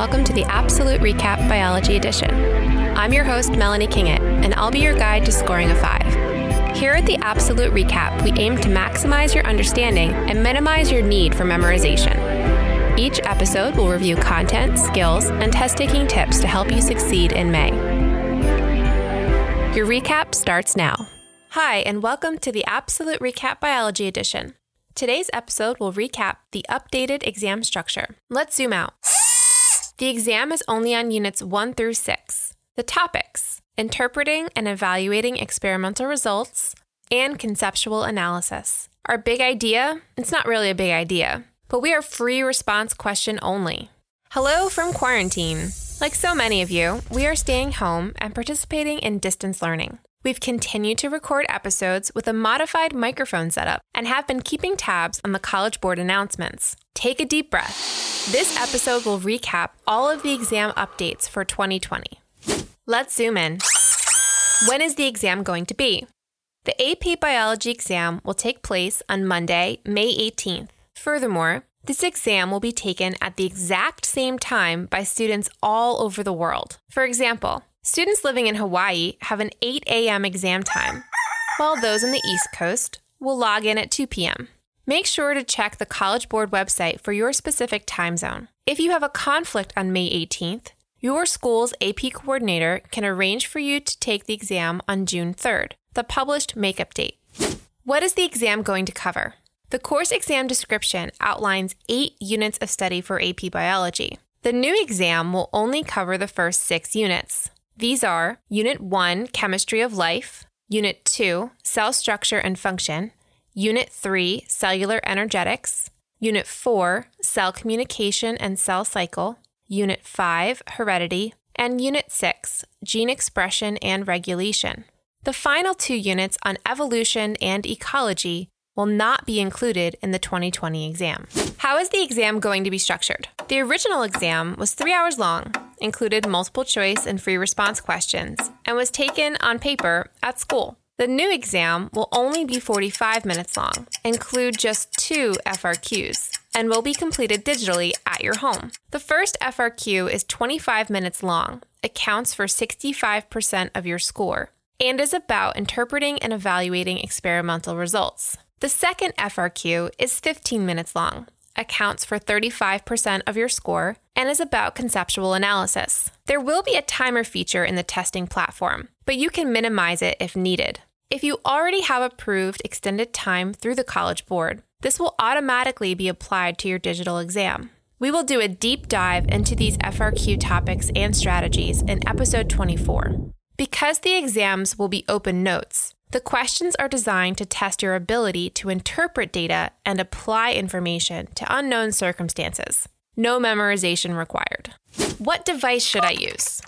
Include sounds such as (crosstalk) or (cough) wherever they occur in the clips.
welcome to the APsolute RecAP Biology Edition. I'm your host, Melanie Kingett, and I'll be your guide to scoring a five. Here at the APsolute RecAP, we aim to maximize your understanding and minimize your need for memorization. Each episode will review content, skills, and test taking tips to help you succeed in May. Your recap starts now. Hi, and welcome to the APsolute RecAP Biology Edition. Today's episode will recap the updated exam structure. Let's zoom out. The exam is only on units 1 through 6. The topics interpreting and evaluating experimental results, and conceptual analysis. Our big idea it's not really a big idea, but we are free response question only. Hello from quarantine. Like so many of you, we are staying home and participating in distance learning. We've continued to record episodes with a modified microphone setup and have been keeping tabs on the College Board announcements. Take a deep breath. This episode will recap all of the exam updates for 2020. Let's zoom in. When is the exam going to be? The AP Biology exam will take place on Monday, May 18th. Furthermore, this exam will be taken at the exact same time by students all over the world. For example, Students living in Hawaii have an 8 a.m. exam time, while those on the East Coast will log in at 2 p.m. Make sure to check the College Board website for your specific time zone. If you have a conflict on May 18th, your school's AP coordinator can arrange for you to take the exam on June 3rd, the published makeup date. What is the exam going to cover? The course exam description outlines eight units of study for AP Biology. The new exam will only cover the first six units. These are Unit 1, Chemistry of Life, Unit 2, Cell Structure and Function, Unit 3, Cellular Energetics, Unit 4, Cell Communication and Cell Cycle, Unit 5, Heredity, and Unit 6, Gene Expression and Regulation. The final two units on evolution and ecology will not be included in the 2020 exam. How is the exam going to be structured? The original exam was three hours long, included multiple choice and free response questions, and was taken on paper at school. The new exam will only be 45 minutes long, include just two FRQs, and will be completed digitally at your home. The first FRQ is 25 minutes long, accounts for 65% of your score, and is about interpreting and evaluating experimental results. The second FRQ is 15 minutes long, accounts for 35% of your score, and is about conceptual analysis. There will be a timer feature in the testing platform, but you can minimize it if needed. If you already have approved extended time through the College Board, this will automatically be applied to your digital exam. We will do a deep dive into these FRQ topics and strategies in episode 24. Because the exams will be open notes, the questions are designed to test your ability to interpret data and apply information to unknown circumstances. No memorization required. What device should I use?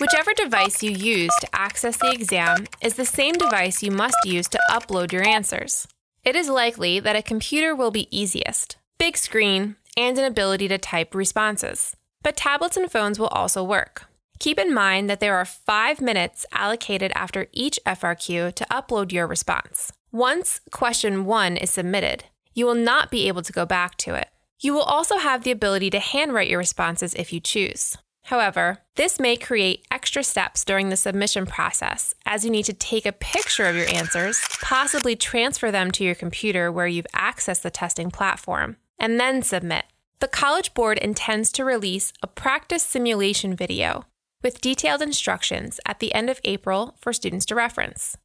Whichever device you use to access the exam is the same device you must use to upload your answers. It is likely that a computer will be easiest, big screen, and an ability to type responses. But tablets and phones will also work. Keep in mind that there are five minutes allocated after each FRQ to upload your response. Once question one is submitted, you will not be able to go back to it. You will also have the ability to handwrite your responses if you choose. However, this may create extra steps during the submission process, as you need to take a picture of your answers, possibly transfer them to your computer where you've accessed the testing platform, and then submit. The College Board intends to release a practice simulation video with detailed instructions at the end of April for students to reference.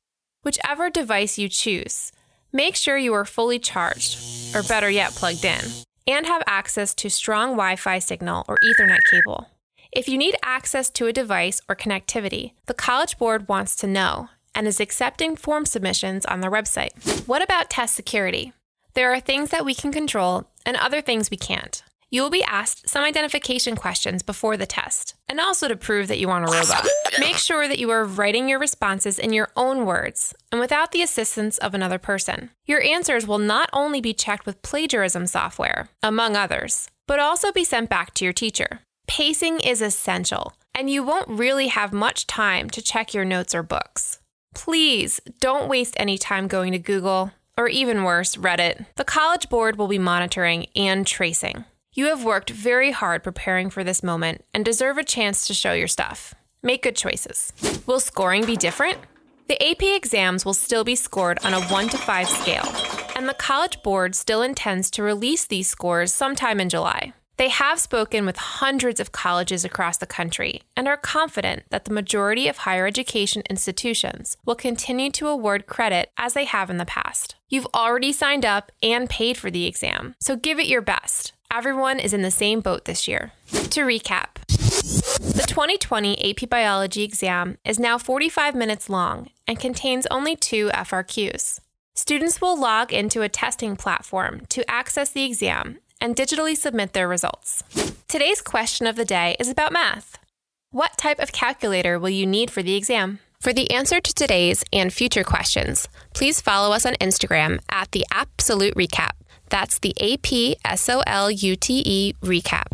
Whichever device you choose, make sure you are fully charged, or better yet, plugged in, and have access to strong Wi Fi signal or Ethernet cable. If you need access to a device or connectivity, the College Board wants to know and is accepting form submissions on their website. What about test security? There are things that we can control and other things we can't. You will be asked some identification questions before the test, and also to prove that you aren't a robot. (laughs) Make sure that you are writing your responses in your own words and without the assistance of another person. Your answers will not only be checked with plagiarism software, among others, but also be sent back to your teacher. Pacing is essential, and you won't really have much time to check your notes or books. Please don't waste any time going to Google, or even worse, Reddit. The College Board will be monitoring and tracing. You have worked very hard preparing for this moment and deserve a chance to show your stuff. Make good choices. Will scoring be different? The AP exams will still be scored on a 1 to 5 scale, and the College Board still intends to release these scores sometime in July. They have spoken with hundreds of colleges across the country and are confident that the majority of higher education institutions will continue to award credit as they have in the past. You've already signed up and paid for the exam, so give it your best. Everyone is in the same boat this year. To recap, the 2020 AP Biology exam is now 45 minutes long and contains only two FRQs. Students will log into a testing platform to access the exam and digitally submit their results. Today's question of the day is about math. What type of calculator will you need for the exam? For the answer to today's and future questions, please follow us on Instagram at the APsolute RecAP. That's the A P S O L U T E recap.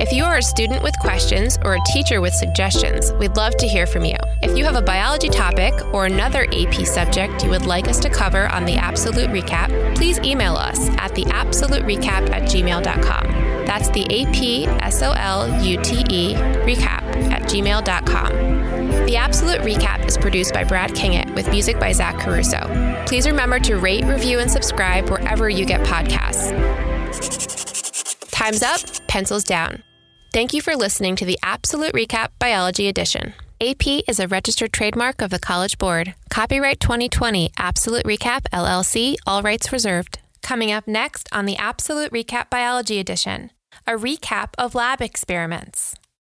If you are a student with questions or a teacher with suggestions, we'd love to hear from you. If you have a biology topic or another AP subject you would like us to cover on the APsolute RecAP, please email us at the theabsoluterecap at gmail.com. That's the A-P-S-O-L-U-T-E recap at gmail.com. The APsolute RecAP is produced by Brad Kingett with music by Zach Caruso. Please remember to rate, review, and subscribe wherever you get podcasts. Time's up, pencils down. Thank you for listening to the APsolute RecAP Biology Edition. AP is a registered trademark of the College Board. Copyright 2020 APsolute RecAP LLC, all rights reserved. Coming up next on the APsolute RecAP Biology Edition, a recap of lab experiments.